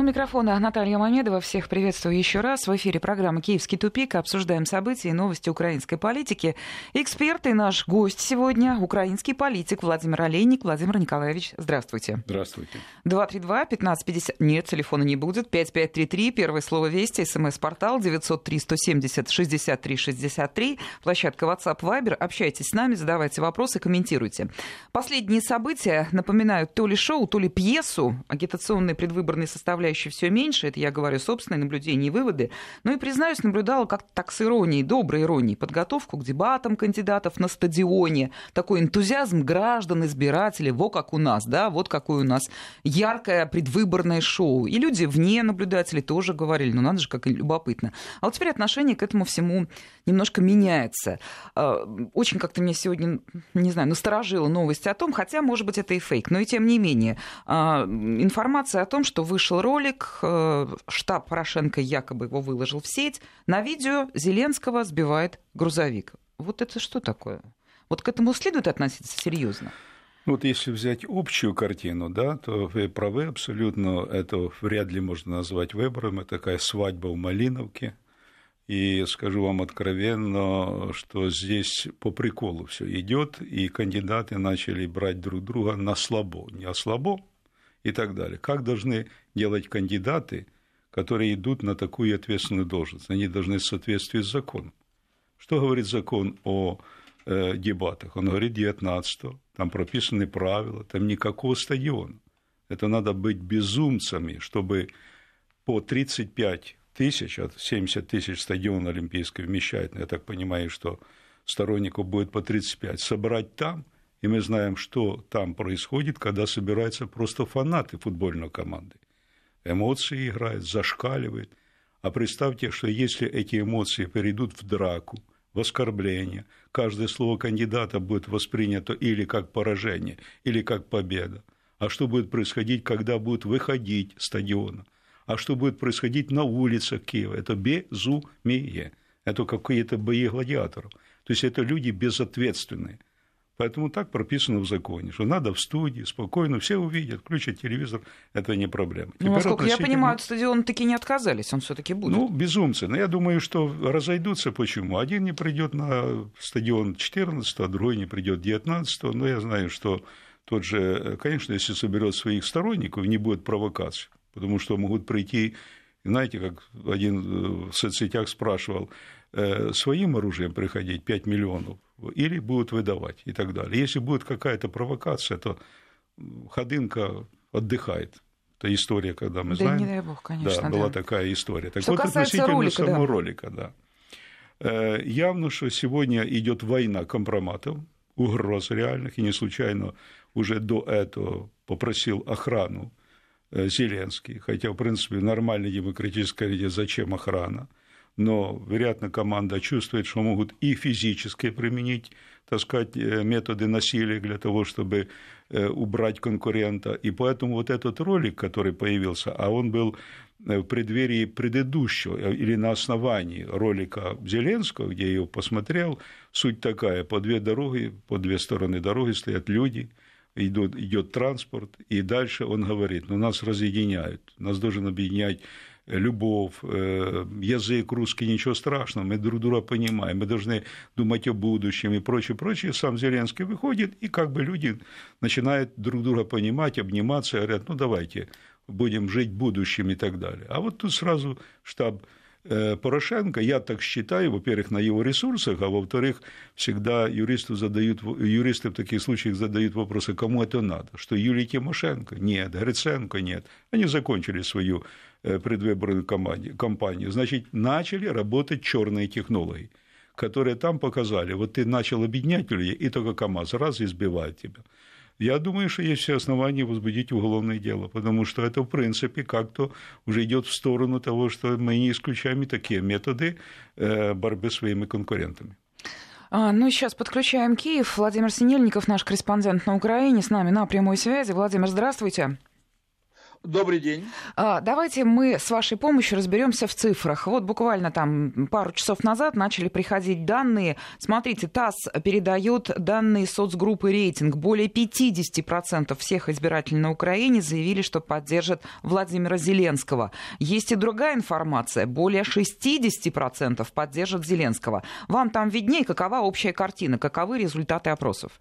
У микрофона Наталья Мамедова. Всех приветствую еще раз. В эфире программы «Киевский тупик». Обсуждаем события и новости украинской политики. Эксперт и наш гость сегодня – украинский политик Владимир Олейник. Владимир Николаевич, здравствуйте. Здравствуйте. 232-1550. Нет, телефона не будет. 5533. Первое слово «Вести». СМС-портал 903-170-63-63. Площадка WhatsApp Viber. Общайтесь с нами, задавайте вопросы, комментируйте. Последние события напоминают то ли шоу, то ли пьесу. Агитационные предвыборные составляющие составляющей все меньше, это я говорю собственные наблюдения и выводы, но и, признаюсь, наблюдала как-то так с иронией, доброй иронией, подготовку к дебатам кандидатов на стадионе, такой энтузиазм граждан, избирателей, во как у нас, да, вот какое у нас яркое предвыборное шоу. И люди вне наблюдателей тоже говорили, ну надо же, как любопытно. А вот теперь отношение к этому всему немножко меняется. А, очень как-то меня сегодня, не знаю, насторожила новость о том, хотя, может быть, это и фейк, но и тем не менее, а, информация о том, что вышел ролик, э, штаб Порошенко якобы его выложил в сеть. На видео Зеленского сбивает грузовик. Вот это что такое? Вот к этому следует относиться серьезно? Вот если взять общую картину, да, то вы правы абсолютно, это вряд ли можно назвать выбором, это такая свадьба в Малиновке. И скажу вам откровенно, что здесь по приколу все идет, и кандидаты начали брать друг друга на слабо. Не о слабо, и так далее. Как должны делать кандидаты, которые идут на такую ответственную должность? Они должны в соответствии с законом. Что говорит закон о э, дебатах? Он говорит 19 там прописаны правила, там никакого стадиона. Это надо быть безумцами, чтобы по 35 тысяч, от 70 тысяч стадион Олимпийский вмещает, я так понимаю, что сторонников будет по 35, собрать там – и мы знаем, что там происходит, когда собираются просто фанаты футбольной команды. Эмоции играют, зашкаливают. А представьте, что если эти эмоции перейдут в драку, в оскорбление, каждое слово кандидата будет воспринято или как поражение, или как победа. А что будет происходить, когда будут выходить стадиона? А что будет происходить на улицах Киева? Это безумие. Это какие-то бои гладиаторов. То есть это люди безответственные – Поэтому так прописано в законе, что надо в студии, спокойно, все увидят, включат телевизор, это не проблема. Ну, насколько я понимаю, от стадиона таки не отказались, он все таки будет. Ну, безумцы. Но я думаю, что разойдутся почему. Один не придет на стадион 14 а другой не придет 19 но я знаю, что тот же, конечно, если соберет своих сторонников, не будет провокаций, потому что могут прийти, знаете, как один э, в соцсетях спрашивал, э, своим оружием приходить 5 миллионов, или будут выдавать и так далее. Если будет какая-то провокация, то Ходынка отдыхает. Это история, когда мы да знаем. не дай бог, конечно. Да, да. была такая история. Так что вот, относительно ролика, самого да. ролика, да. Э, явно, что сегодня идет война компроматов, угроз реальных, и не случайно уже до этого попросил охрану э, Зеленский, хотя, в принципе, в нормальной демократической зачем охрана – но, вероятно, команда чувствует, что могут и физически применить, так сказать, э, методы насилия для того, чтобы э, убрать конкурента. И поэтому вот этот ролик, который появился, а он был э, в преддверии предыдущего или на основании ролика Зеленского, где я его посмотрел, суть такая, по две дороги, по две стороны дороги стоят люди, идет, идет транспорт, и дальше он говорит, ну нас разъединяют, нас должен объединять любовь, э, язык русский, ничего страшного, мы друг друга понимаем, мы должны думать о будущем и прочее, прочее. Сам Зеленский выходит, и как бы люди начинают друг друга понимать, обниматься, говорят, ну давайте будем жить будущим и так далее. А вот тут сразу штаб Э, Порошенко, я так считаю, во-первых, на его ресурсах, а во-вторых, всегда юристы, задают, юристы в таких случаях задают вопросы, кому это надо, что Юлия Тимошенко? Нет, Гриценко? Нет. Они закончили свою предвыборную кампанию. Значит, начали работать черные технологии которые там показали, вот ты начал объединять людей, и только КАМАЗ раз избивает тебя. Я думаю, что есть все основания возбудить уголовное дело, потому что это, в принципе, как-то уже идет в сторону того, что мы не исключаем и такие методы э, борьбы с своими конкурентами. А, ну, сейчас подключаем Киев. Владимир Синельников, наш корреспондент на Украине, с нами на прямой связи. Владимир, здравствуйте. Добрый день. А, давайте мы с вашей помощью разберемся в цифрах. Вот буквально там пару часов назад начали приходить данные. Смотрите, ТАСС передает данные соцгруппы «Рейтинг». Более 50% всех избирателей на Украине заявили, что поддержат Владимира Зеленского. Есть и другая информация. Более 60% поддержат Зеленского. Вам там виднее, какова общая картина, каковы результаты опросов?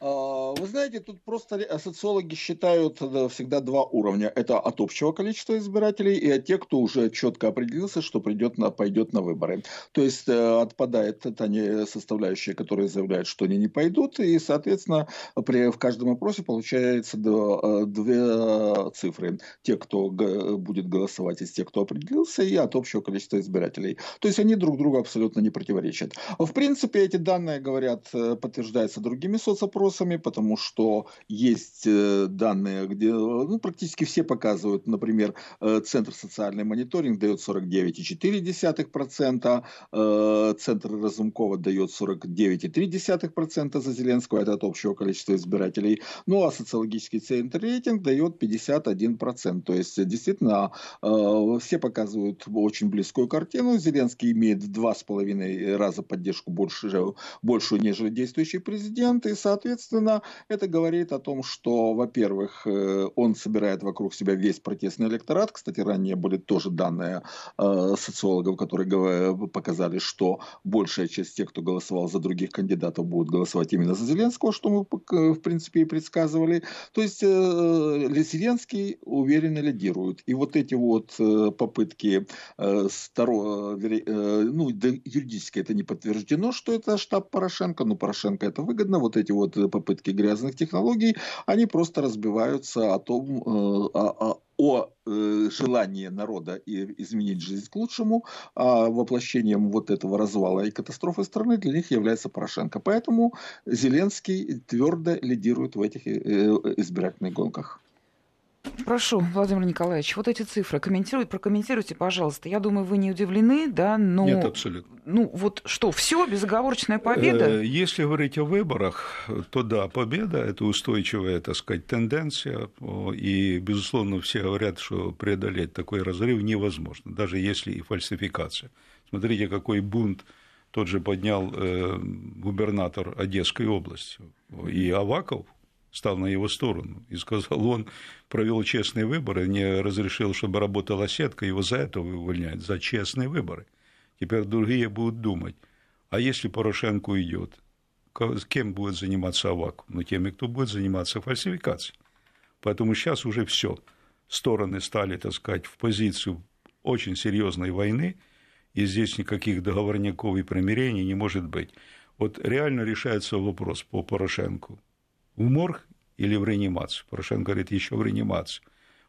А, вы знаете, тут просто социологи считают всегда два уровня. Это от общего количества избирателей и от тех, кто уже четко определился, что придет на, пойдет на выборы. То есть э, отпадает та составляющая, которые заявляют, что они не пойдут, и, соответственно, при, в каждом опросе получается э, две цифры. Те, кто будет голосовать из тех, кто определился, и от общего количества избирателей. То есть они друг другу абсолютно не противоречат. В принципе, эти данные, говорят, э, подтверждаются другими соцопросами, вопросами, потому что есть э, данные, где ну, практически все показывают, например, э, Центр социальный мониторинг дает 49,4%, э, Центр Разумкова дает 49,3% за Зеленского, это от общего количества избирателей, ну а социологический центр рейтинг дает 51%, то есть действительно все показывают очень близкую картину, Зеленский имеет в два с половиной раза поддержку больше, большую, нежели действующий президент, и, соответственно, Соответственно, это говорит о том, что, во-первых, э, он собирает вокруг себя весь протестный электорат. Кстати, ранее были тоже данные э, социологов, которые показали, что большая часть тех, кто голосовал за других кандидатов, будут голосовать именно за Зеленского, что мы, в принципе, и предсказывали. То есть э, Зеленский уверенно лидирует. И вот эти вот попытки, ну, юридически это не подтверждено, что это штаб Порошенко, но Порошенко это выгодно. Вот эти вот попытки грязных технологий, они просто разбиваются о том, э, о, о э, желании народа изменить жизнь к лучшему, а воплощением вот этого развала и катастрофы страны для них является Порошенко. Поэтому Зеленский твердо лидирует в этих э, избирательных гонках. Прошу, Владимир Николаевич, вот эти цифры комментируйте, прокомментируйте, пожалуйста. Я думаю, вы не удивлены, да, но... Нет, абсолютно. Ну, вот что, все, безоговорочная победа? Э, если говорить о выборах, то да, победа – это устойчивая, так сказать, тенденция, и, безусловно, все говорят, что преодолеть такой разрыв невозможно, даже если и фальсификация. Смотрите, какой бунт тот же поднял э, губернатор Одесской области. И Аваков, стал на его сторону и сказал, он провел честные выборы, не разрешил, чтобы работала сетка, его за это увольняют, за честные выборы. Теперь другие будут думать, а если Порошенко уйдет, кем будет заниматься Авак? Ну, теми, кто будет заниматься фальсификацией. Поэтому сейчас уже все. Стороны стали, так сказать, в позицию очень серьезной войны, и здесь никаких договорников и примирений не может быть. Вот реально решается вопрос по Порошенку в морг или в реанимацию. Порошенко говорит, еще в реанимацию.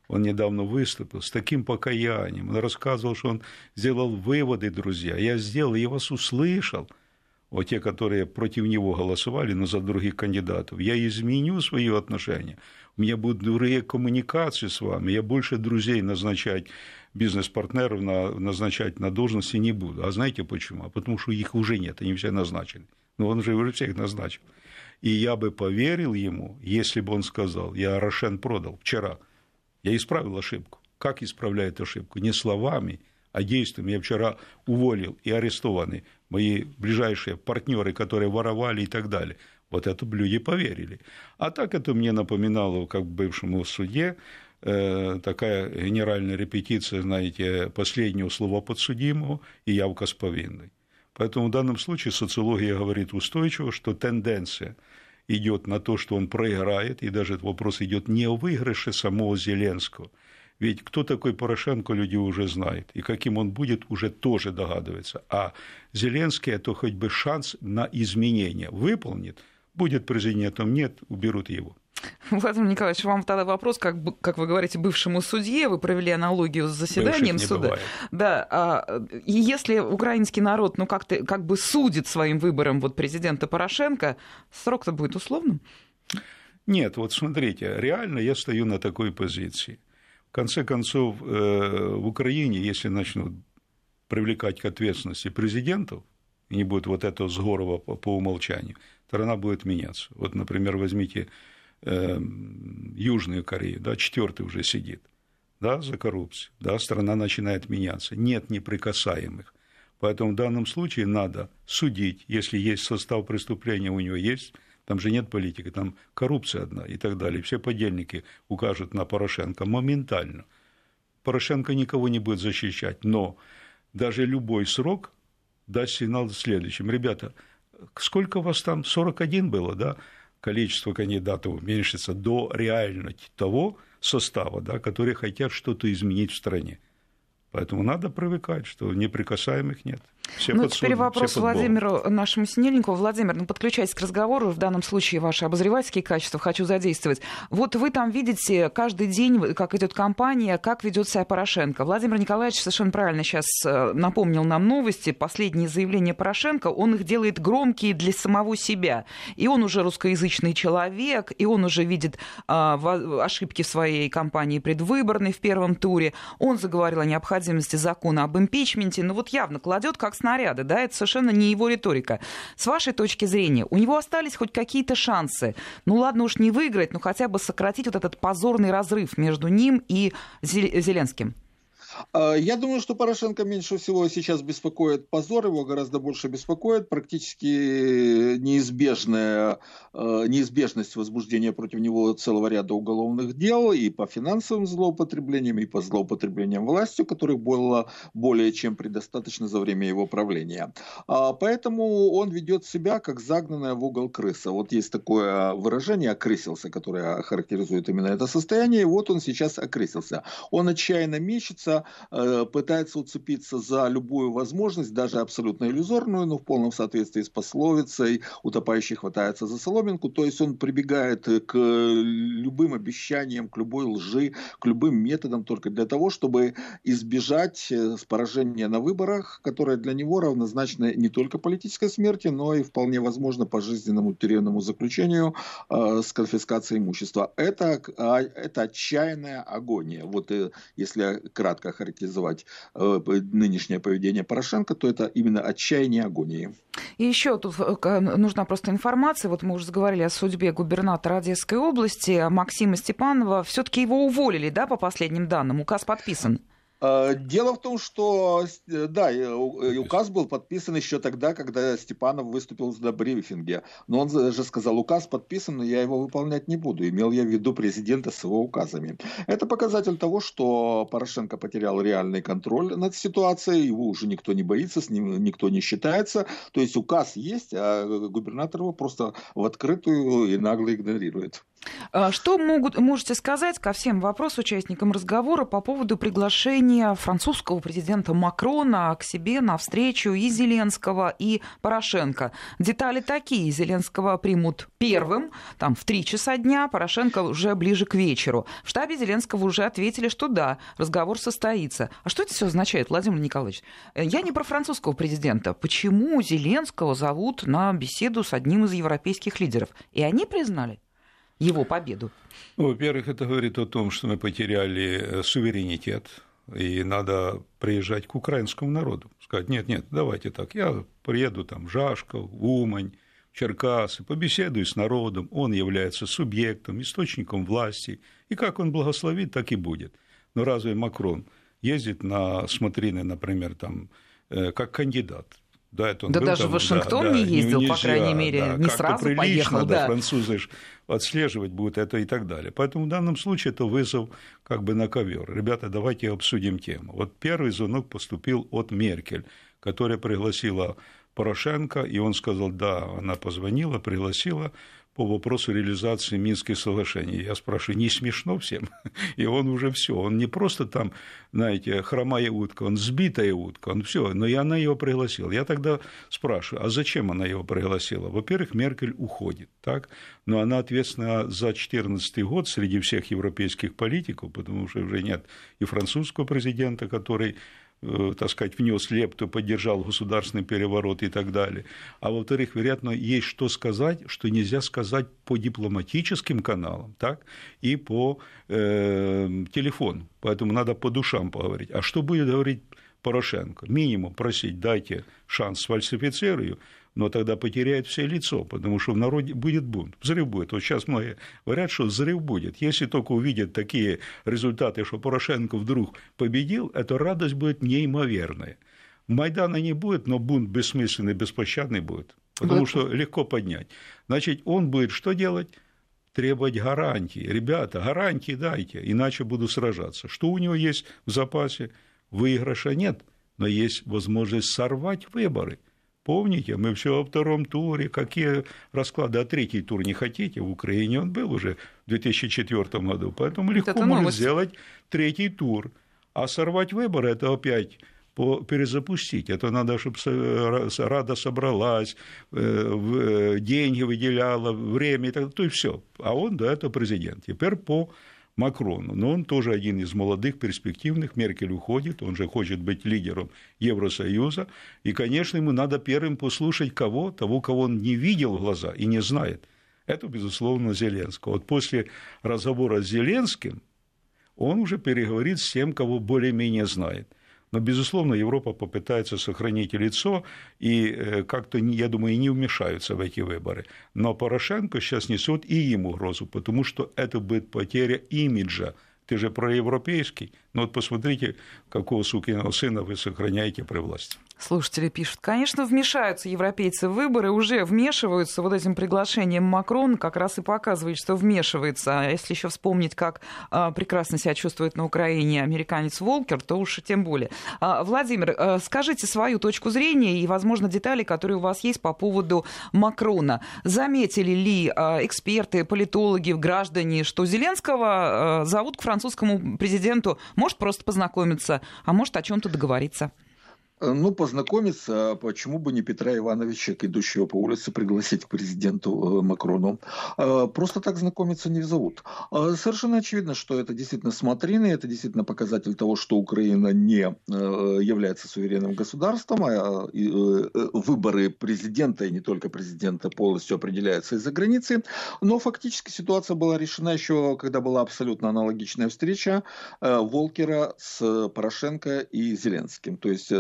Он недавно выступил с таким покаянием. Он рассказывал, что он сделал выводы, друзья. Я сделал, я вас услышал. Вот те, которые против него голосовали, но за других кандидатов. Я изменю свои отношения. У меня будут другие коммуникации с вами. Я больше друзей назначать, бизнес-партнеров назначать на должности не буду. А знаете почему? А потому что их уже нет, они все назначили. Но он же уже всех назначил. И я бы поверил ему, если бы он сказал, я Рошен продал вчера, я исправил ошибку. Как исправляет ошибку? Не словами, а действиями. Я вчера уволил и арестованы мои ближайшие партнеры, которые воровали и так далее. Вот это люди поверили. А так это мне напоминало, как бывшему судье, э, такая генеральная репетиция, знаете, последнего слова подсудимого и явка с повинной. Поэтому в данном случае социология говорит устойчиво, что тенденция идет на то, что он проиграет, и даже этот вопрос идет не о выигрыше самого Зеленского. Ведь кто такой Порошенко, люди уже знают, и каким он будет, уже тоже догадывается. А Зеленский это хоть бы шанс на изменение выполнит, будет президентом, нет, уберут его. Владимир Николаевич, вам тогда вопрос, как, как вы говорите, бывшему судье, вы провели аналогию с заседанием суда. Бывает. Да, а, и если украинский народ, ну, как-то, как бы судит своим выбором вот президента Порошенко, срок-то будет условным? Нет, вот смотрите, реально я стою на такой позиции. В конце концов, э, в Украине, если начнут привлекать к ответственности президентов, и не будет вот этого сгорова по умолчанию, страна будет меняться. Вот, например, возьмите э, Южную Корею, да, четвертый уже сидит, да, за коррупцию, да, страна начинает меняться, нет неприкасаемых. Поэтому в данном случае надо судить, если есть состав преступления, у него есть, там же нет политики, там коррупция одна и так далее. Все подельники укажут на Порошенко моментально. Порошенко никого не будет защищать, но даже любой срок даст сигнал следующим. Ребята, сколько вас там, 41 было, да? Количество кандидатов уменьшится до реально того состава, да, которые хотят что-то изменить в стране. Поэтому надо привыкать, что неприкасаемых нет. Все ну, теперь вопрос Владимиру нашему Синельникову. Владимир, ну, подключайтесь к разговору. В данном случае ваши обозревательские качества хочу задействовать. Вот вы там видите каждый день, как идет кампания, как ведет себя Порошенко. Владимир Николаевич совершенно правильно сейчас э, напомнил нам новости. Последние заявления Порошенко, он их делает громкие для самого себя. И он уже русскоязычный человек, и он уже видит а, ошибки своей кампании предвыборной в первом туре. Он заговорил о необходимости необходимости закона об импичменте, но вот явно кладет как снаряды, да, это совершенно не его риторика. С вашей точки зрения, у него остались хоть какие-то шансы, ну ладно уж не выиграть, но хотя бы сократить вот этот позорный разрыв между ним и Зеленским? А, я думаю, что Порошенко меньше всего сейчас беспокоит позор, его гораздо больше беспокоит практически неизбежная, неизбежность возбуждения против него целого ряда уголовных дел и по финансовым злоупотреблениям, и по злоупотреблениям властью, которых было более чем предостаточно за время его правления. А, поэтому он ведет себя как загнанная в угол крыса. Вот есть такое выражение «окрысился», которое характеризует именно это состояние. И вот он сейчас окрысился. Он отчаянно мечется, Э, пытается уцепиться за любую возможность, даже абсолютно иллюзорную, но в полном соответствии с пословицей «утопающий хватается за соломинку», то есть он прибегает к любым обещаниям, к любой лжи, к любым методам только для того, чтобы избежать э, поражения на выборах, которое для него равнозначно не только политической смерти, но и вполне возможно пожизненному тюремному заключению э, с конфискацией имущества. Это, а, это отчаянная агония. Вот э, если кратко характеризовать э, нынешнее поведение Порошенко, то это именно отчаяние агонии. И еще тут э, нужна просто информация. Вот мы уже заговорили о судьбе губернатора Одесской области Максима Степанова. Все-таки его уволили, да, по последним данным? Указ подписан. А, дело в том, что э, да, указ был подписан еще тогда, когда Степанов выступил на брифинге. Но он же сказал, указ подписан, но я его выполнять не буду. Имел я в виду президента с его указами. Это показатель того, что Порошенко потерял реальный контроль над ситуацией, его уже никто не боится, с ним никто не считается. То есть указ есть, а губернатор его просто в открытую и нагло игнорирует. А что могут, можете сказать ко всем вопросам участникам разговора по поводу приглашения французского президента Макрона к себе на встречу и Зеленского, и Порошенко? Детали такие. Зеленского примут первым, там, в три часа дня, Порошенко уже ближе к вечеру. В штабе Зеленского уже ответили, что да, разговор состоится. А что это все означает, Владимир Николаевич? Я не про французского президента. Почему Зеленского зовут на беседу с одним из европейских лидеров? И они признали? Его победу? Ну, во-первых, это говорит о том, что мы потеряли э, суверенитет, и надо приезжать к украинскому народу. Сказать, нет, нет, давайте так, я приеду там в Жашков, Умань, Черкасы, побеседую с народом, он является субъектом, источником власти, и как он благословит, так и будет. Но разве Макрон ездит на смотрины, например, там, э, как кандидат? Да, это он да был, даже там, в Вашингтон да, не ездил, нельзя, по крайней мере, да, не сразу прилично, поехал. Да, да. французы отслеживать будут это и так далее. Поэтому в данном случае это вызов как бы на ковер. Ребята, давайте обсудим тему. Вот первый звонок поступил от Меркель, которая пригласила Порошенко, и он сказал, да, она позвонила, пригласила, по вопросу реализации Минских соглашений. Я спрашиваю, не смешно всем? И он уже все, он не просто там, знаете, хромая утка, он сбитая утка, он все, но и она его пригласила. Я тогда спрашиваю, а зачем она его пригласила? Во-первых, Меркель уходит, так? Но она ответственна за 2014 год среди всех европейских политиков, потому что уже нет и французского президента, который так сказать, внес лепту, поддержал государственный переворот и так далее. А во-вторых, вероятно, есть что сказать, что нельзя сказать по дипломатическим каналам, так, и по э, телефону. Поэтому надо по душам поговорить. А что будет говорить Порошенко. Минимум просить, дайте шанс сфальсифицирую, но тогда потеряет все лицо, потому что в народе будет бунт. Взрыв будет. Вот сейчас многие говорят, что взрыв будет. Если только увидят такие результаты, что Порошенко вдруг победил, эта радость будет неимоверная. Майдана не будет, но бунт бессмысленный, беспощадный будет. Потому что легко поднять. Значит, он будет что делать? требовать гарантии. Ребята, гарантии дайте, иначе буду сражаться. Что у него есть в запасе? Выигрыша нет, но есть возможность сорвать выборы. Помните, мы все во втором туре, какие расклады, а третий тур не хотите, в Украине он был уже в 2004 году, поэтому легко это новость. сделать третий тур. А сорвать выборы – это опять перезапустить. Это надо, чтобы Рада собралась, э, э, деньги выделяла, время, то и все. А он, да, это президент. Теперь по Макрону. Но он тоже один из молодых, перспективных. Меркель уходит, он же хочет быть лидером Евросоюза. И, конечно, ему надо первым послушать кого? Того, кого он не видел в глаза и не знает. Это, безусловно, Зеленского. Вот после разговора с Зеленским он уже переговорит с тем, кого более-менее знает. Но, безусловно, Европа попытается сохранить лицо и э, как-то, я думаю, не вмешаются в эти выборы. Но Порошенко сейчас несет и им угрозу, потому что это будет потеря имиджа. Ты же проевропейский. Но вот посмотрите, какого сукиного сына вы сохраняете при власти. Слушатели пишут, конечно, вмешаются европейцы в выборы, уже вмешиваются вот этим приглашением Макрон, как раз и показывает, что вмешивается. А если еще вспомнить, как а, прекрасно себя чувствует на Украине американец Волкер, то уж тем более. А, Владимир, а, скажите свою точку зрения и, возможно, детали, которые у вас есть по поводу Макрона. Заметили ли а, эксперты, политологи, граждане, что Зеленского а, зовут к французскому президенту, может просто познакомиться, а может о чем-то договориться? Э, ну, познакомиться, а почему бы не Петра Ивановича, идущего по улице, пригласить к президенту э, Макрону. А, просто так знакомиться не зовут. Совершенно очевидно, что это действительно смотрины, это действительно показатель того, что Украина не э, является суверенным государством, а выборы президента, и не только президента, полностью определяются из-за границы. Но фактически ситуация была решена еще, когда была абсолютно аналогичная встреча Волкера с Порошенко и Зеленским. То есть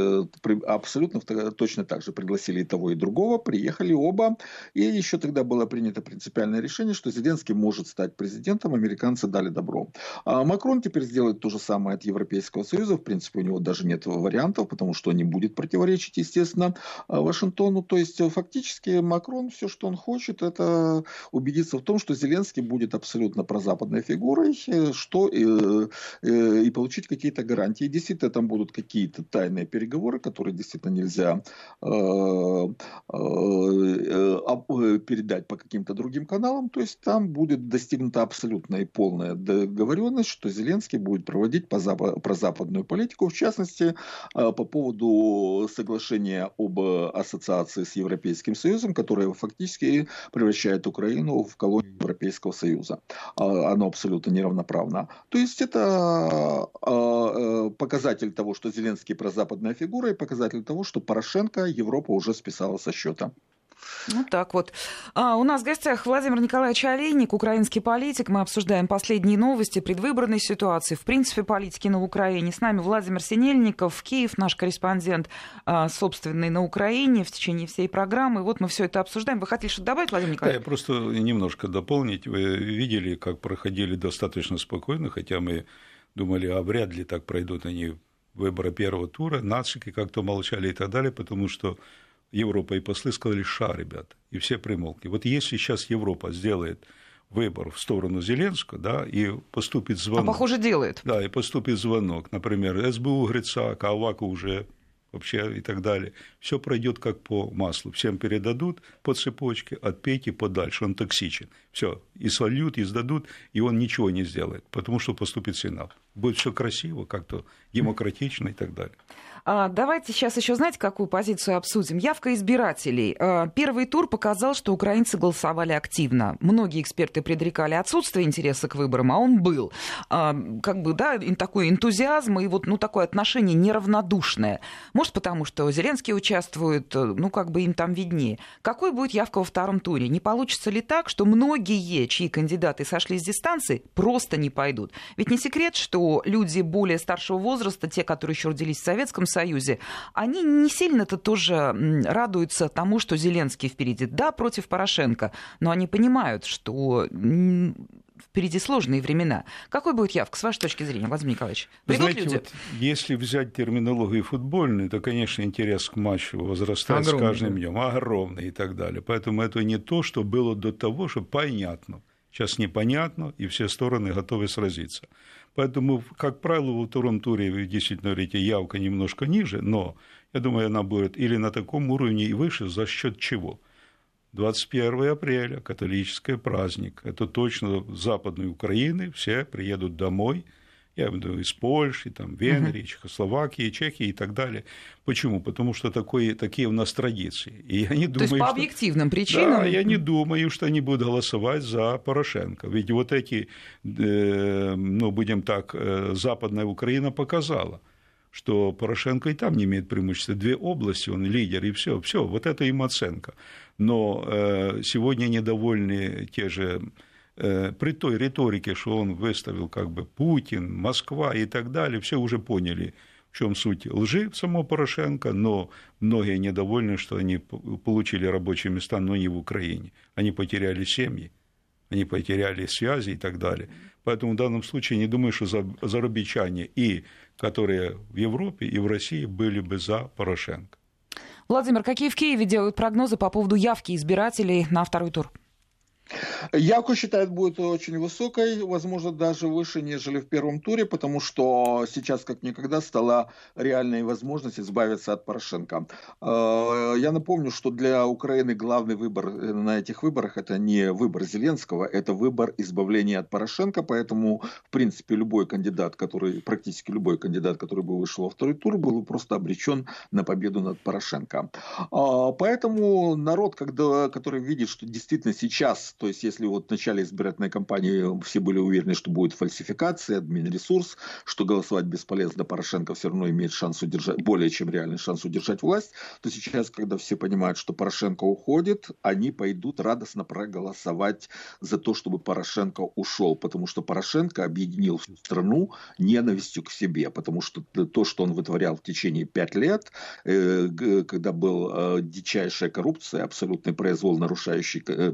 абсолютно точно так же пригласили и того, и другого, приехали оба, и еще тогда было принято принципиальное решение, что Зеленский может стать президентом, американцы дали добро. А Макрон теперь сделает то же самое от Европейского Союза, в принципе, у него даже нет вариантов, потому что не будет противоречить, естественно, Вашингтону, то есть фактически Макрон все, что он хочет, это убедиться в том, что Зеленский будет абсолютно прозападной фигурой, э, что и, э, э, и получить какие-то гарантии. Действительно, там будут какие-то тайные переговоры, договоры, которые действительно нельзя э, э, э, передать по каким-то другим каналам. То есть там будет достигнута абсолютная и полная договоренность, что Зеленский будет проводить прозападную политику, в частности, по поводу соглашения об ассоциации с Европейским Союзом, которое фактически превращает Украину в колонию Европейского Союза. Оно абсолютно неравноправно. То есть это показатель того, что Зеленский прозападная фигура, и показатель того, что Порошенко Европа уже списала со счета. Ну так вот. А, у нас в гостях Владимир Николаевич Олейник, украинский политик. Мы обсуждаем последние новости предвыборной ситуации, в принципе, политики на Украине. С нами Владимир Синельников, Киев, наш корреспондент, а, собственный на Украине в течение всей программы. Вот мы все это обсуждаем. Вы хотели что-то добавить, Владимир Николаевич? Да, я просто немножко дополнить. Вы видели, как проходили достаточно спокойно, хотя мы думали, а вряд ли так пройдут они выбора первого тура, нацики как-то молчали и так далее, потому что Европа и послы сказали, ша, ребят, и все примолкли. Вот если сейчас Европа сделает выбор в сторону Зеленского, да, и поступит звонок. А похоже, делает. Да, и поступит звонок, например, СБУ Грицак, а Аваку уже вообще и так далее. Все пройдет как по маслу. Всем передадут по цепочке, от Пети подальше, он токсичен. Все, и сольют, и сдадут, и он ничего не сделает, потому что поступит Сенат. Будет все красиво, как-то демократично и так далее. А, давайте сейчас еще, знаете, какую позицию обсудим? Явка избирателей. А, первый тур показал, что украинцы голосовали активно. Многие эксперты предрекали отсутствие интереса к выборам, а он был. А, как бы, да, такой энтузиазм и вот, ну, такое отношение неравнодушное. Может, потому что Зеленский участвует, ну, как бы им там виднее. Какой будет явка во втором туре? Не получится ли так, что многие, чьи кандидаты сошли с дистанции, просто не пойдут? Ведь не секрет, что люди более старшего возраста, те, которые еще родились в Советском Союзе, Союзе, они не сильно-то тоже радуются тому, что Зеленский впереди. Да, против Порошенко, но они понимают, что впереди сложные времена. Какой будет явка, с вашей точки зрения, Владимир Николаевич? Придут Знаете, люди? Вот, если взять терминологию футбольную, то, конечно, интерес к матчу возрастает огромный, с каждым днем, огромный и так далее. Поэтому это не то, что было до того, что понятно. Сейчас непонятно, и все стороны готовы сразиться. Поэтому, как правило, во втором туре действительно говорите, явка немножко ниже, но я думаю, она будет или на таком уровне и выше, за счет чего? 21 апреля, католический праздник. Это точно западной Украины, все приедут домой, я виду из Польши, там, Венгрии, uh-huh. Чехословакии, Чехии и так далее. Почему? Потому что такое, такие у нас традиции. И я не думаю, То есть по что... объективным причинам? Да, я не думаю, что они будут голосовать за Порошенко. Ведь вот эти, э, ну, будем так, э, западная Украина показала – что Порошенко и там не имеет преимущества. Две области, он лидер, и все, все, вот это им оценка. Но э, сегодня недовольны те же при той риторике, что он выставил как бы Путин, Москва и так далее, все уже поняли, в чем суть лжи самого Порошенко, но многие недовольны, что они получили рабочие места, но не в Украине. Они потеряли семьи, они потеряли связи и так далее. Поэтому в данном случае не думаю, что зарубичане и которые в Европе и в России были бы за Порошенко. Владимир, какие в Киеве делают прогнозы по поводу явки избирателей на второй тур? Явка считает будет очень высокой, возможно, даже выше, нежели в первом туре, потому что сейчас как никогда стала реальной возможность избавиться от Порошенко. Э, я напомню, что для Украины главный выбор на этих выборах это не выбор Зеленского, это выбор избавления от Порошенко, поэтому, в принципе, любой кандидат, который, практически любой кандидат, который бы вышел во второй тур, был просто обречен на победу над Порошенко. А, поэтому народ, когда, который видит, что действительно сейчас то есть, если вот в начале избирательной кампании все были уверены, что будет фальсификация, админ-ресурс, что голосовать бесполезно, Порошенко все равно имеет шанс удержать, более чем реальный шанс удержать власть, то сейчас, когда все понимают, что Порошенко уходит, они пойдут радостно проголосовать за то, чтобы Порошенко ушел, потому что Порошенко объединил всю страну ненавистью к себе, потому что то, что он вытворял в течение пять лет, э, когда был э, дичайшая коррупция, абсолютный произвол, нарушающий э,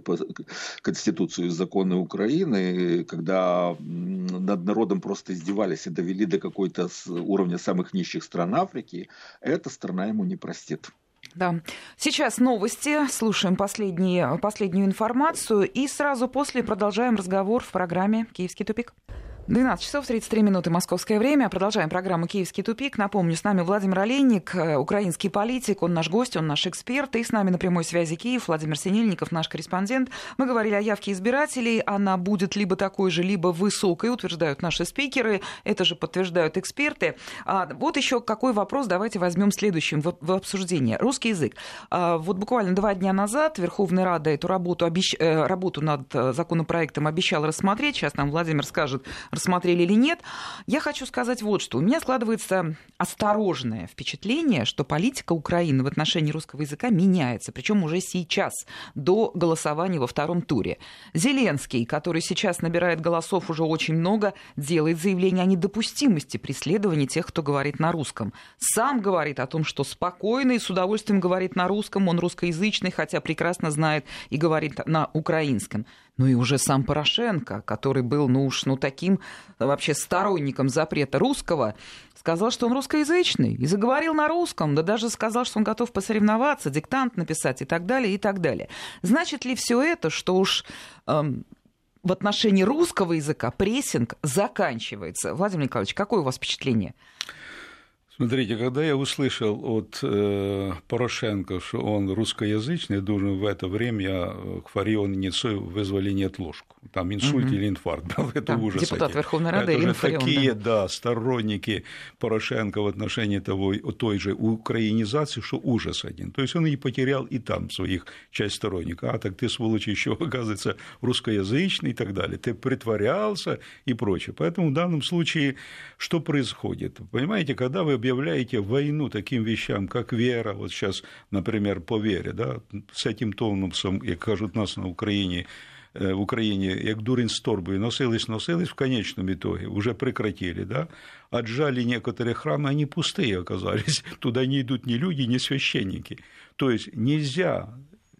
Конституцию и законы Украины, когда над народом просто издевались и довели до какой-то уровня самых нищих стран Африки, эта страна ему не простит. Да. Сейчас новости, слушаем последние, последнюю информацию и сразу после продолжаем разговор в программе «Киевский тупик». 12 часов 33 минуты московское время. Продолжаем программу «Киевский тупик». Напомню, с нами Владимир Олейник, э, украинский политик. Он наш гость, он наш эксперт. И с нами на прямой связи Киев Владимир Синельников, наш корреспондент. Мы говорили о явке избирателей. Она будет либо такой же, либо высокой, утверждают наши спикеры. Это же подтверждают эксперты. А вот еще какой вопрос давайте возьмем следующим в, в обсуждение. Русский язык. А, вот буквально два дня назад Верховная Рада эту работу, обещ... Э, работу над э, законопроектом обещала рассмотреть. Сейчас нам Владимир скажет, рассмотрели или нет. Я хочу сказать вот что. У меня складывается осторожное впечатление, что политика Украины в отношении русского языка меняется, причем уже сейчас, до голосования во втором туре. Зеленский, который сейчас набирает голосов уже очень много, делает заявление о недопустимости преследования тех, кто говорит на русском. Сам говорит о том, что спокойно и с удовольствием говорит на русском, он русскоязычный, хотя прекрасно знает и говорит на украинском ну и уже сам Порошенко, который был, ну уж, ну таким вообще сторонником запрета русского, сказал, что он русскоязычный, и заговорил на русском, да даже сказал, что он готов посоревноваться, диктант написать и так далее, и так далее. Значит ли все это, что уж эм, в отношении русского языка прессинг заканчивается? Владимир Николаевич, какое у вас впечатление? Смотрите, когда я услышал от э, Порошенко, что он русскоязычный, думаю, в это время к Фариону Ницою вызвали неотложку. Там инсульт угу. или инфаркт был, это да, ужас. Депутат один. Верховной Рады это Ирина Фарион, такие, да. да, сторонники Порошенко в отношении того, той же украинизации, что ужас один. То есть он и потерял и там своих часть сторонников. А так ты, сволочь, еще оказывается русскоязычный и так далее. Ты притворялся и прочее. Поэтому в данном случае что происходит? Понимаете, когда вы объявляете войну таким вещам, как вера, вот сейчас, например, по вере, да, с этим тонусом, как кажут нас на Украине, в Україні, як дурень з торбою, носились, носились, в конечном итоге уже прекратили, да, отжали некоторые храмы, они пустые оказались, туда не идут ни люди, ни священники. То есть нельзя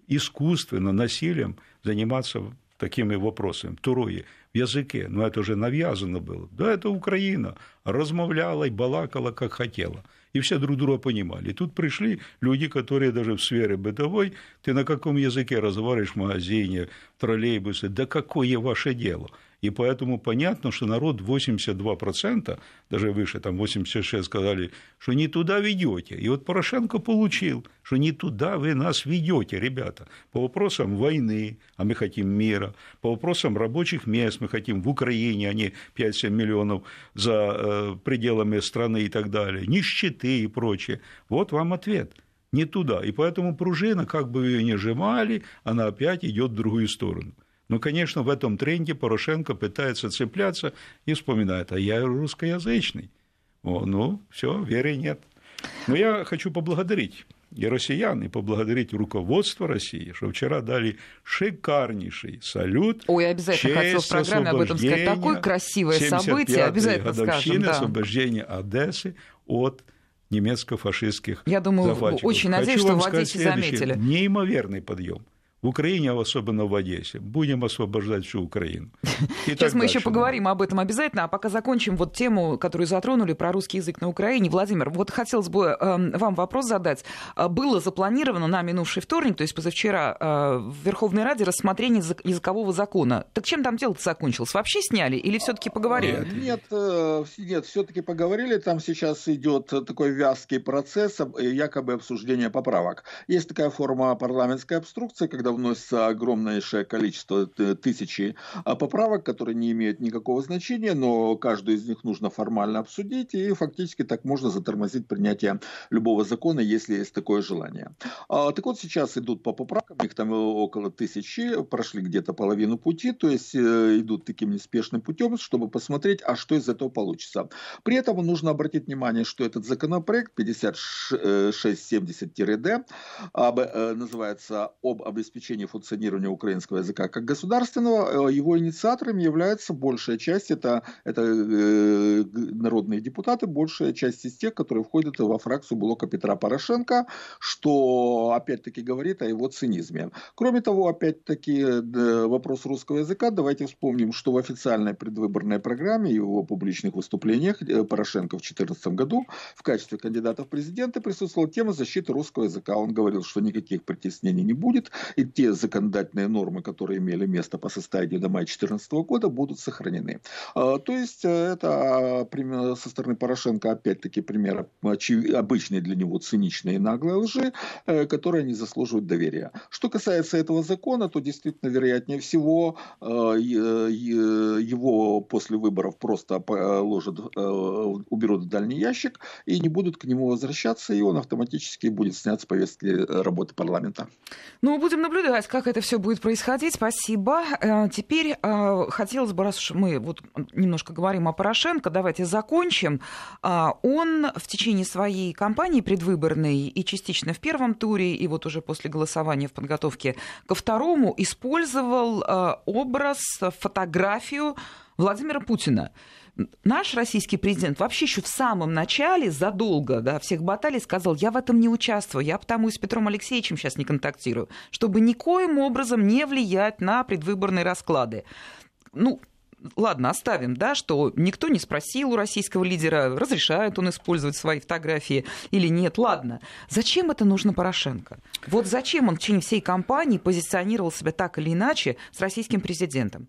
искусственно, насилием заниматься такими вопросами. Второе, в языке, но это уже навязано было. Да, это Украина, размовляла и балакала, как хотела и все друг друга понимали. Тут пришли люди, которые даже в сфере бытовой, ты на каком языке разговариваешь в магазине, в троллейбусе, да какое ваше дело? И поэтому понятно, что народ 82%, даже выше, там 86 сказали, что не туда ведете. И вот Порошенко получил, что не туда вы нас ведете, ребята. По вопросам войны, а мы хотим мира, по вопросам рабочих мест, мы хотим в Украине, а не 5-7 миллионов за э, пределами страны и так далее, нищеты и прочее. Вот вам ответ не туда. И поэтому пружина, как бы ее ни сжимали, она опять идет в другую сторону. Ну, конечно, в этом тренде Порошенко пытается цепляться и вспоминает, а я русскоязычный. О, ну, все, веры нет. Но я хочу поблагодарить и россиян, и поблагодарить руководство России, что вчера дали шикарнейший салют. Ой, обязательно хотел в программе об этом сказать. Такое красивое событие, обязательно скажем. Да. освобождения Одессы от немецко-фашистских Я думаю, очень надеюсь, что в Одессе заметили. Неимоверный подъем в Украине, а особенно в Одессе. Будем освобождать всю Украину. И Сейчас мы еще поговорим об этом обязательно, а пока закончим вот тему, которую затронули про русский язык на Украине. Владимир, вот хотелось бы э, вам вопрос задать. А было запланировано на минувший вторник, то есть позавчера, э, в Верховной Раде рассмотрение языкового закона. Так чем там дело закончилось? Вообще сняли или все-таки поговорили? Нет, нет, э, нет все-таки поговорили. Там сейчас идет такой вязкий процесс, якобы обсуждения поправок. Есть такая форма парламентской обструкции, когда вносится огромнейшее количество тысячи а, поправок, которые не имеют никакого значения, но каждую из них нужно формально обсудить, и фактически так можно затормозить принятие любого закона, если есть такое желание. А, так вот, сейчас идут по поправкам, их там около тысячи, прошли где-то половину пути, то есть э, идут таким неспешным путем, чтобы посмотреть, а что из этого получится. При этом нужно обратить внимание, что этот законопроект 5670-д э, называется об обеспечении обеспечении функционирования украинского языка как государственного, э, его инициаторами является большая часть, это, это э, народные депутаты, большая часть из тех, которые входят во фракцию блока Петра Порошенко, что опять-таки говорит о его цинизме. Кроме того, опять-таки э, вопрос русского языка, давайте вспомним, что в официальной предвыборной программе и его публичных выступлениях Порошенко в 2014 году в качестве кандидата в президенты присутствовала тема защиты русского языка. Он говорил, что никаких притеснений не будет, и те законодательные нормы, которые имели место по состоянию до мая 2014 года, будут сохранены. А, то есть э, это а, со стороны Порошенко опять-таки пример обычной для него циничной и наглой лжи, э, которая не заслуживает доверия. Что касается этого закона, то действительно, вероятнее всего, э, его после выборов просто положат, уберут в дальний ящик и не будут к нему возвращаться, и он автоматически будет снят с повестки работы парламента. Ну, будем наблюдать наблюдать, как это все будет происходить. Спасибо. Э, теперь э, хотелось бы, раз уж мы вот немножко говорим о Порошенко, давайте закончим. Э, он в течение своей кампании предвыборной и частично в первом туре, и вот уже после голосования в подготовке ко второму использовал образ, фотографию Владимира Путина наш российский президент вообще еще в самом начале, задолго до всех баталий, сказал, я в этом не участвую, я потому и с Петром Алексеевичем сейчас не контактирую, чтобы никоим образом не влиять на предвыборные расклады. Ну, ладно, оставим, да, что никто не спросил у российского лидера, разрешает он использовать свои фотографии или нет. Ладно, зачем это нужно Порошенко? Вот зачем он в течение всей кампании позиционировал себя так или иначе с российским президентом?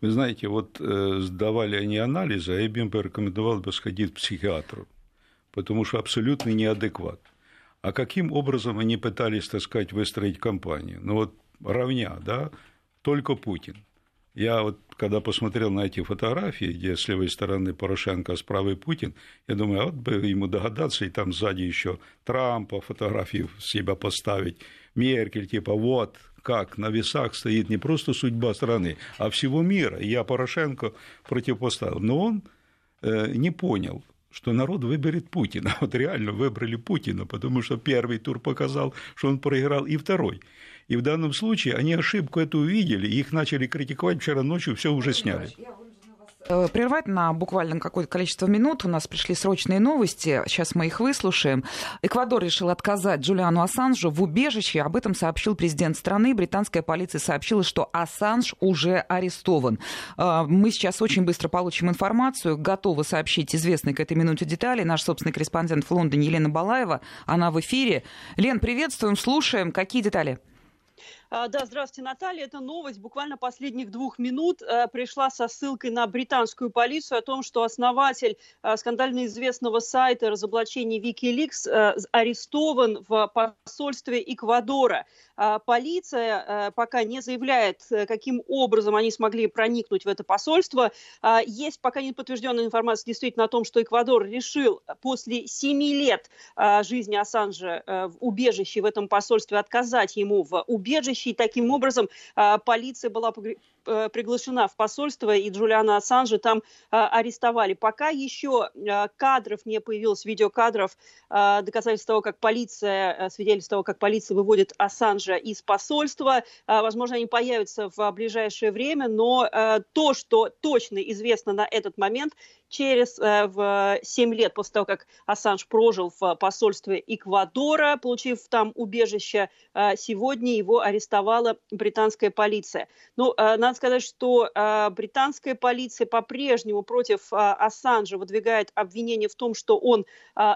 Вы знаете, вот э, сдавали они анализы, а я бы им порекомендовал бы сходить к психиатру, потому что абсолютно неадекват. А каким образом они пытались, так сказать, выстроить кампанию? Ну вот равня, да, только Путин. Я вот, когда посмотрел на эти фотографии, где с левой стороны Порошенко, а с правой Путин, я думаю, а вот бы ему догадаться, и там сзади еще Трампа фотографию себя поставить, Меркель, типа, вот, как на весах стоит не просто судьба страны, а всего мира. Я Порошенко противопоставил. Но он э, не понял что народ выберет Путина. Вот реально выбрали Путина, потому что первый тур показал, что он проиграл, и второй. И в данном случае они ошибку эту увидели, и их начали критиковать вчера ночью, все уже сняли. Э, прервать на буквально какое-то количество минут. У нас пришли срочные новости. Сейчас мы их выслушаем. Эквадор решил отказать Джулиану Ассанжу в убежище. Об этом сообщил президент страны. Британская полиция сообщила, что Ассанж уже арестован. Э, мы сейчас очень быстро получим информацию. Готовы сообщить известные к этой минуте детали. Наш собственный корреспондент в Лондоне Елена Балаева. Она в эфире. Лен, приветствуем, слушаем. Какие детали? А, да, здравствуйте, Наталья. Это новость буквально последних двух минут э, пришла со ссылкой на британскую полицию о том, что основатель э, скандально известного сайта разоблачений Wikileaks э, арестован в посольстве Эквадора. А, полиция пока не заявляет, каким образом они смогли проникнуть в это посольство. А, есть пока не подтвержденная информация действительно о том, что Эквадор решил после семи лет жизни Ассанжа в убежище в этом посольстве отказать ему в убежище. И таким образом полиция была приглашена в посольство, и Джулиана Ассанжа там арестовали. Пока еще кадров не появилось, видеокадров, доказательств того, как полиция, свидетельств того, как полиция выводит Ассанжа из посольства. Возможно, они появятся в ближайшее время, но э, то, что точно известно на этот момент, через э, в 7 лет после того, как Ассанж прожил в посольстве Эквадора, получив там убежище, э, сегодня его арестовала британская полиция. Ну, надо сказать, что британская полиция по-прежнему против Ассанжа выдвигает обвинение в том, что он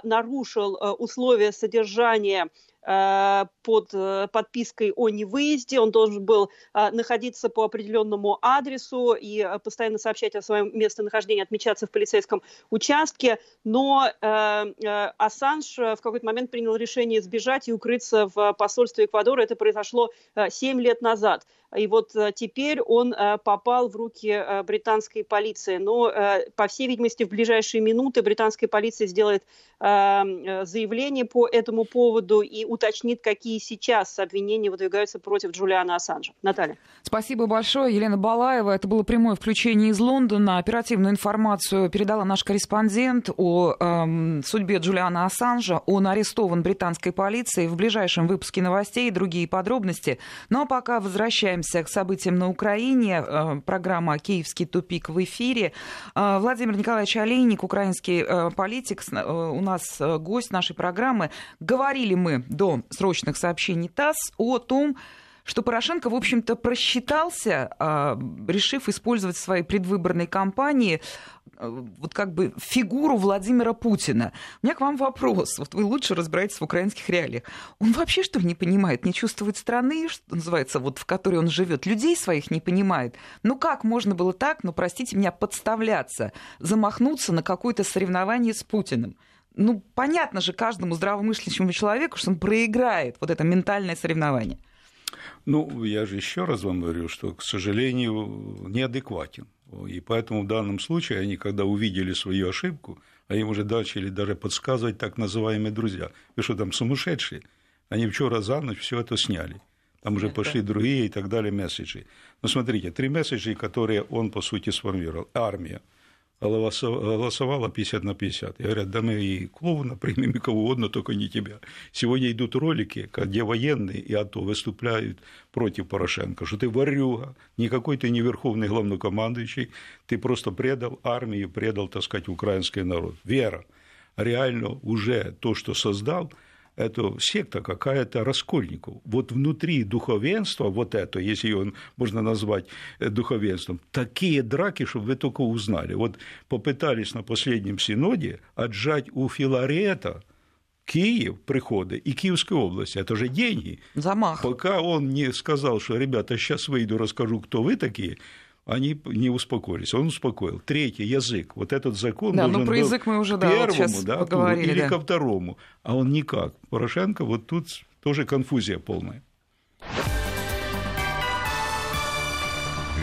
нарушил условия содержания Э, под э, подпиской о невыезде. Он должен был э, находиться по определенному адресу и постоянно сообщать о своем местонахождении, отмечаться в полицейском участке. Но Ассанж в какой-то момент принял решение сбежать и укрыться в посольстве Эквадора. Это произошло 7 лет назад. И вот э, теперь он э, попал в руки э, британской полиции. Но, по всей видимости, в ближайшие минуты британская полиция сделает заявление по этому поводу и уточнит, какие сейчас обвинения выдвигаются против Джулиана Ассанжа. Наталья. Спасибо большое, Елена Балаева. Это было прямое включение из Лондона. Оперативную информацию передала наш корреспондент о эм, судьбе Джулиана Ассанжа. Он арестован британской полицией. В ближайшем выпуске новостей и другие подробности. Ну а пока возвращаемся к событиям на Украине. Э, программа «Киевский тупик» в эфире. Э, Владимир Николаевич Олейник, украинский э, политик, у нас гость нашей программы. Говорили мы до срочных сообщений ТАСС о том, что Порошенко, в общем-то, просчитался, решив использовать в своей предвыборной кампании Э, вот как бы фигуру Владимира Путина. У меня к вам вопрос. Вот вы лучше разбираетесь в украинских реалиях. Он вообще что ли не понимает, не чувствует страны, что называется, вот в которой он живет, людей своих не понимает. Ну как можно было так, ну простите меня, подставляться, замахнуться на какое-то соревнование с Путиным? Ну, понятно же каждому здравомыслящему человеку, что он проиграет вот это ментальное соревнование. Ну, я же еще раз вам говорю, что, к сожалению, неадекватен. И поэтому в данном случае они, когда увидели свою ошибку, а им уже начали даже подсказывать так называемые друзья. Вы что, там сумасшедшие? Они вчера за ночь все это сняли. Там уже пошли другие и так далее месседжи. Но смотрите, три месседжа, которые он, по сути, сформировал. Армия – голосовала 50 на 50. И говорят, да мы и клоуна примем, и кого угодно, только не тебя. Сегодня идут ролики, где военные и АТО выступают против Порошенко, что ты варюга, никакой ты не верховный главнокомандующий, ты просто предал армию, предал, так сказать, украинский народ. Вера. Реально уже то, что создал, это секта какая-то Раскольников. Вот внутри духовенства, вот это, если его можно назвать э, духовенством, такие драки, чтобы вы только узнали. Вот попытались на последнем синоде отжать у Филарета Киев приходы и Киевской области, это же деньги. Замах. Пока он не сказал, что, ребята, сейчас выйду, расскажу, кто вы такие, они не успокоились. Он успокоил. Третий язык. Вот этот закон да, ну про язык мы уже да, первому, вот да, поговорили, или да. ко второму. А он никак. Порошенко вот тут тоже конфузия полная.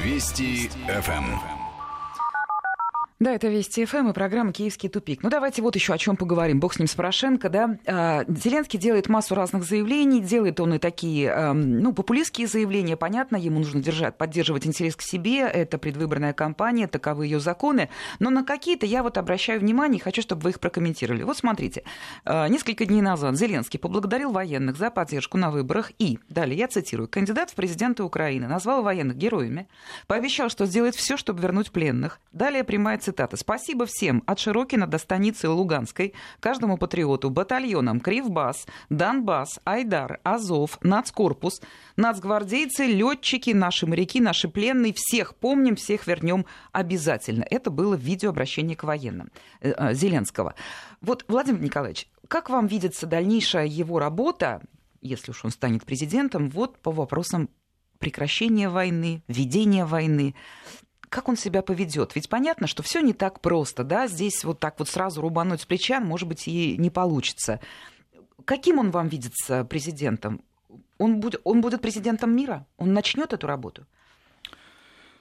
Вести ФМ. Да, это Вести ФМ и программа «Киевский тупик». Ну, давайте вот еще о чем поговорим. Бог с ним, с Порошенко, да. А, Зеленский делает массу разных заявлений, делает он и такие, ну, популистские заявления. Понятно, ему нужно держать, поддерживать интерес к себе. Это предвыборная кампания, таковы ее законы. Но на какие-то я вот обращаю внимание и хочу, чтобы вы их прокомментировали. Вот смотрите. А, несколько дней назад Зеленский поблагодарил военных за поддержку на выборах и, далее я цитирую, кандидат в президенты Украины назвал военных героями, пообещал, что сделает все, чтобы вернуть пленных. Далее прямая цитата. «Спасибо всем от Широкина до станицы Луганской, каждому патриоту, батальонам Кривбас, Донбасс, Айдар, Азов, Нацкорпус, нацгвардейцы, летчики, наши моряки, наши пленные. Всех помним, всех вернем обязательно». Это было видеообращение к военным э, э, Зеленского. Вот, Владимир Николаевич, как вам видится дальнейшая его работа, если уж он станет президентом, вот по вопросам прекращения войны, ведения войны как он себя поведет? Ведь понятно, что все не так просто, да, здесь вот так вот сразу рубануть с плеча, может быть, и не получится. Каким он вам видится президентом? Он будет, он будет президентом мира? Он начнет эту работу?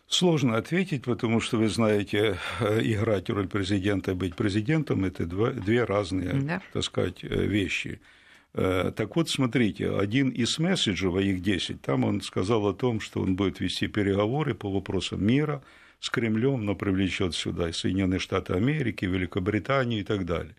Сложно ответить, потому что вы знаете, э, играть роль президента и быть президентом это два, две разные, да. так сказать, э, вещи. Э, так вот, смотрите, один из месседжей, а их 10, там он сказал о том, что он будет вести переговоры по вопросам мира с Кремлем, но привлечет сюда и Соединенные Штаты Америки, Великобританию и так далее.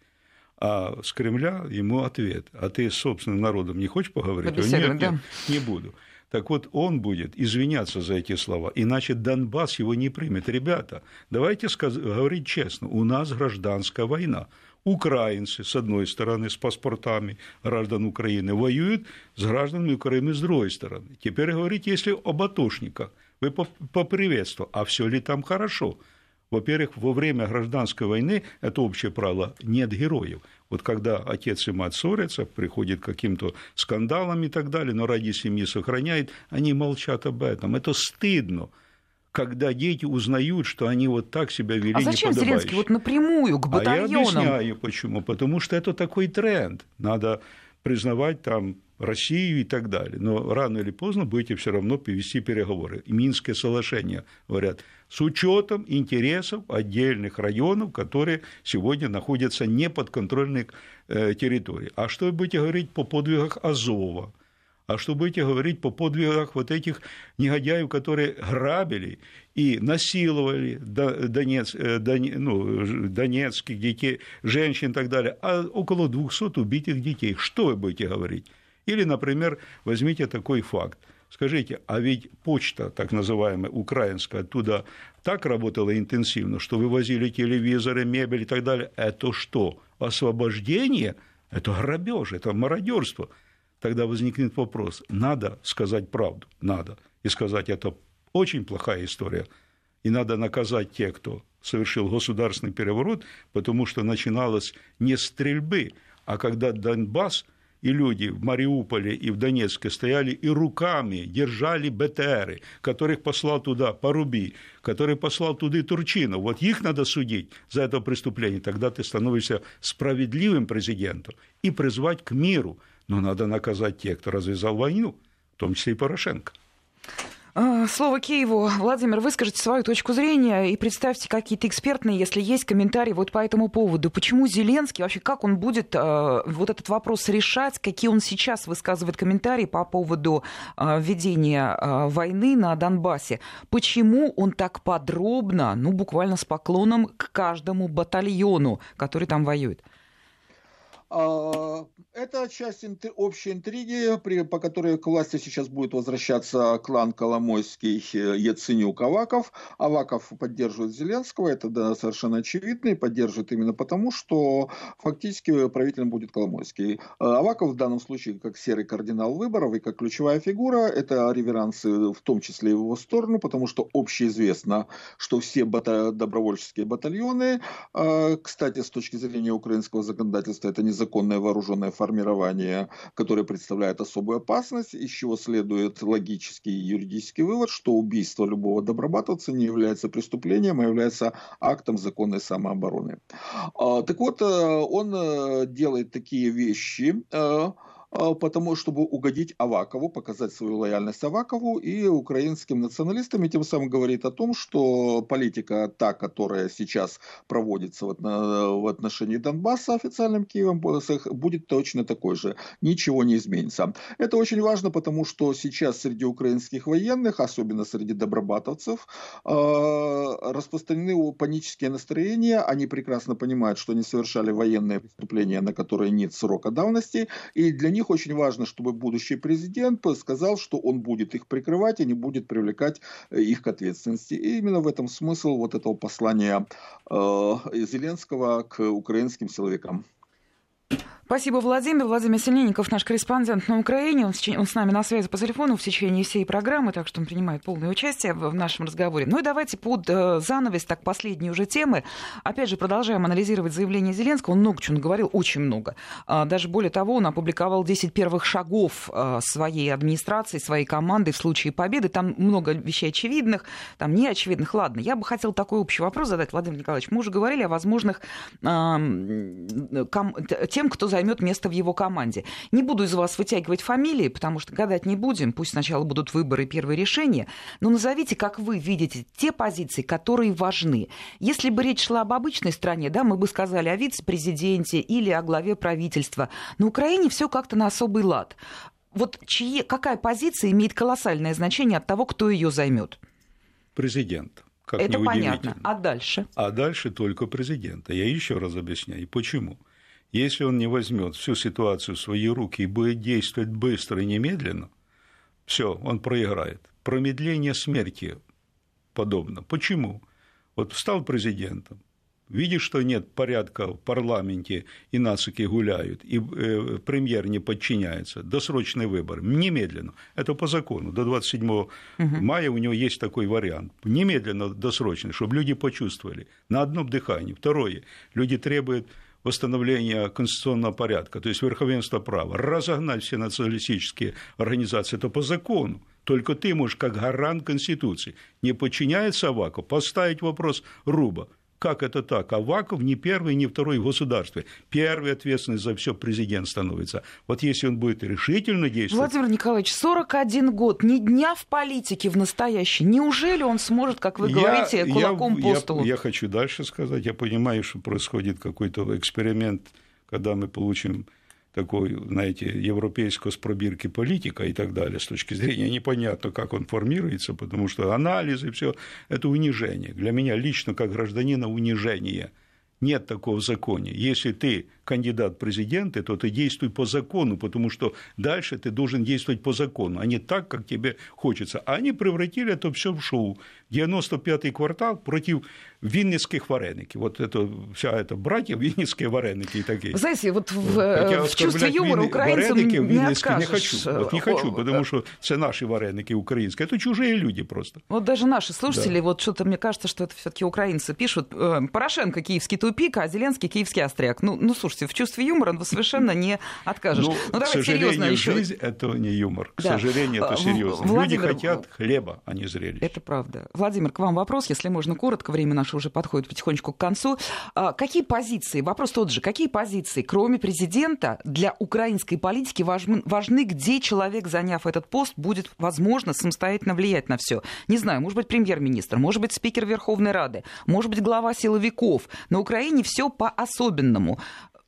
А с Кремля ему ответ. А ты с собственным народом не хочешь поговорить? Нет, да. нет, не буду. Так вот, он будет извиняться за эти слова, иначе Донбасс его не примет. Ребята, давайте сказ- говорить честно, у нас гражданская война украинцы, с одной стороны, с паспортами граждан Украины, воюют с гражданами Украины с другой стороны. Теперь говорить, если об атошниках, вы поприветствовали, а все ли там хорошо? Во-первых, во время гражданской войны, это общее правило, нет героев. Вот когда отец и мать ссорятся, приходит к каким-то скандалам и так далее, но ради семьи сохраняет, они молчат об этом. Это стыдно когда дети узнают, что они вот так себя вели А зачем Зеленский вот напрямую к батальонам? А я объясняю, почему. Потому что это такой тренд. Надо признавать там Россию и так далее. Но рано или поздно будете все равно повести переговоры. Минское соглашение, говорят, с учетом интересов отдельных районов, которые сегодня находятся не под контрольной э, территорией. А что вы будете говорить по подвигах Азова? а что будете говорить по подвигах вот этих негодяев, которые грабили и насиловали Донец, э, Дон, ну, донецких детей, женщин и так далее, а около 200 убитых детей. Что вы будете говорить? Или, например, возьмите такой факт. Скажите, а ведь почта, так называемая, украинская, оттуда так работала интенсивно, что вывозили телевизоры, мебель и так далее. Это что? Освобождение? Это грабеж, это мародерство тогда возникнет вопрос, надо сказать правду, надо, и сказать, это очень плохая история, и надо наказать тех, кто совершил государственный переворот, потому что начиналось не стрельбы, а когда Донбасс и люди в Мариуполе и в Донецке стояли и руками держали БТРы, которых послал туда Поруби, который послал туда Турчинов. Вот их надо судить за это преступление. Тогда ты становишься справедливым президентом и призвать к миру – но надо наказать тех, кто развязал войну, в том числе и Порошенко. А, слово Киеву. Владимир, выскажите свою точку зрения и представьте какие-то экспертные, если есть комментарии вот по этому поводу. Почему Зеленский, вообще как он будет э, вот этот вопрос решать, какие он сейчас высказывает комментарии по поводу э, ведения э, войны на Донбассе? Почему он так подробно, ну буквально с поклоном к каждому батальону, который там воюет? А, это часть общей интриги, по которой к власти сейчас будет возвращаться клан Коломойский, э, Яценюк, Аваков. Аваков поддерживает Зеленского, это да, совершенно очевидно, и поддерживает именно потому, что фактически правителем будет Коломойский. А Аваков в данном случае как серый кардинал выборов и как ключевая фигура, это реверансы в том числе и в его сторону, потому что общеизвестно, что все бата- добровольческие батальоны, а, кстати, с точки зрения украинского законодательства, это не незаконное вооруженное формирование, которое представляет особую опасность, из чего следует логический и юридический вывод, что убийство любого добробатовца не является преступлением, а является актом законной самообороны. А, так вот, э, он э, делает такие вещи, э, потому чтобы угодить Авакову, показать свою лояльность Авакову и украинским националистам, и тем самым говорит о том, что политика та, которая сейчас проводится в отношении Донбасса официальным Киевом, будет точно такой же. Ничего не изменится. Это очень важно, потому что сейчас среди украинских военных, особенно среди добробатовцев, а, распространены панические настроения. Они прекрасно понимают, что они совершали военные преступления, на которые нет срока давности, и для них них очень важно, чтобы будущий президент сказал, что он будет их прикрывать и не будет привлекать э, их к ответственности. И именно в этом смысл вот этого послания э, Зеленского к украинским силовикам. Спасибо, Владимир. Владимир Синельников, наш корреспондент на Украине. Он, он с нами на связи по телефону в течение всей программы, так что он принимает полное участие в, нашем разговоре. Ну и давайте под э, занавес, так, последние уже темы. Опять же, продолжаем анализировать заявление Зеленского. Он много чего говорил, очень много. А, даже более того, он опубликовал 10 первых шагов а, своей администрации, своей команды в случае победы. Там много вещей очевидных, там не очевидных. Ладно, я бы хотел такой общий вопрос задать, Владимир Николаевич. Мы уже говорили о возможных тем, кто за займет место в его команде. Не буду из вас вытягивать фамилии, потому что гадать не будем. Пусть сначала будут выборы и первые решения. Но назовите, как вы видите, те позиции, которые важны. Если бы речь шла об обычной стране, да, мы бы сказали о вице-президенте или о главе правительства. На Украине все как-то на особый лад. Вот чьи, какая позиция имеет колоссальное значение от того, кто ее займет? Президент. Как Это понятно. А дальше? А дальше только президента. Я еще раз объясняю. Почему? Если он не возьмет всю ситуацию в свои руки и будет действовать быстро и немедленно, все, он проиграет. Промедление смерти подобно. Почему? Вот стал президентом, видишь, что нет порядка в парламенте, и нацики гуляют, и э, премьер не подчиняется, досрочный выбор, немедленно, это по закону, до 27 угу. мая у него есть такой вариант, немедленно досрочный, чтобы люди почувствовали, на одном дыхании. Второе, люди требуют восстановления конституционного порядка, то есть верховенства права, разогнать все националистические организации, это по закону. Только ты можешь, как гарант Конституции, не подчиняется Аваку, поставить вопрос Руба – как это так? Аваков не первый, не второй в государстве. Первый ответственный за все президент становится. Вот если он будет решительно действовать... Владимир Николаевич, 41 год, ни дня в политике в настоящей. Неужели он сможет, как вы говорите, я, кулаком я, по столу? Я, я хочу дальше сказать. Я понимаю, что происходит какой-то эксперимент, когда мы получим такой, знаете, европейского с пробирки политика и так далее, с точки зрения непонятно, как он формируется, потому что анализы, все это унижение. Для меня лично, как гражданина, унижение. Нет такого в законе. Если ты кандидат в президенты, то ты действуй по закону, потому что дальше ты должен действовать по закону, а не так, как тебе хочется. А они превратили это все в шоу. 95-й квартал против винницких вареников. Вот это вся эта братья винницкие вареники и такие. Знаете, вот в, э, в чувстве юмора украинцам не, не. Не хочу, вот не хочу, потому что это наши вареники украинские, это чужие люди просто. Вот даже наши слушатели, да. вот что-то мне кажется, что это все таки украинцы пишут. Э, Порошенко киевский тупик, а Зеленский киевский остряк. Ну, ну слушайте, в чувстве юмора ну, совершенно не откажешь. Ну, ну давай серьезно еще. жизнь это не юмор. К да. сожалению, это серьезно. Владимир... Люди хотят хлеба, а не зрелищ. Это правда. Владимир, к вам вопрос, если можно коротко, время наше уже подходит потихонечку к концу. А, какие позиции, вопрос тот же, какие позиции, кроме президента, для украинской политики важны, важны где человек, заняв этот пост, будет, возможно, самостоятельно влиять на все? Не знаю, может быть, премьер-министр, может быть, спикер Верховной Рады, может быть, глава силовиков. На Украине все по-особенному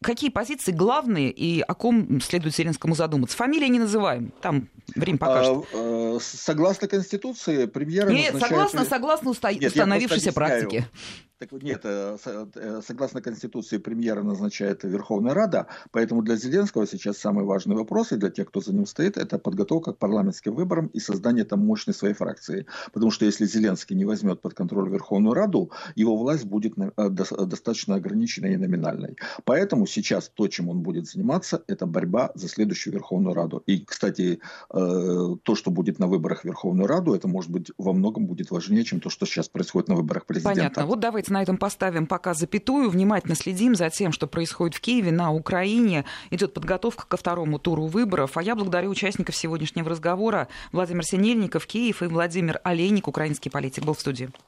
какие позиции главные и о ком следует Зеленскому задуматься? Фамилии не называем, там время покажет. А, а, согласно Конституции, премьер Нет, назначает... согласно, согласно уста... Нет, установившейся практике. Так вот, нет, э, э, согласно Конституции премьера назначает Верховная Рада, поэтому для Зеленского сейчас самый важный вопрос, и для тех, кто за ним стоит, это подготовка к парламентским выборам и создание там мощной своей фракции. Потому что если Зеленский не возьмет под контроль Верховную Раду, его власть будет э, достаточно ограниченной и номинальной. Поэтому сейчас то, чем он будет заниматься, это борьба за следующую Верховную Раду. И, кстати, то, что будет на выборах Верховную Раду, это, может быть, во многом будет важнее, чем то, что сейчас происходит на выборах президента. Понятно. Вот на этом поставим пока запятую. Внимательно следим за тем, что происходит в Киеве, на Украине. Идет подготовка ко второму туру выборов. А я благодарю участников сегодняшнего разговора. Владимир Синельников, Киев и Владимир Олейник, украинский политик, был в студии.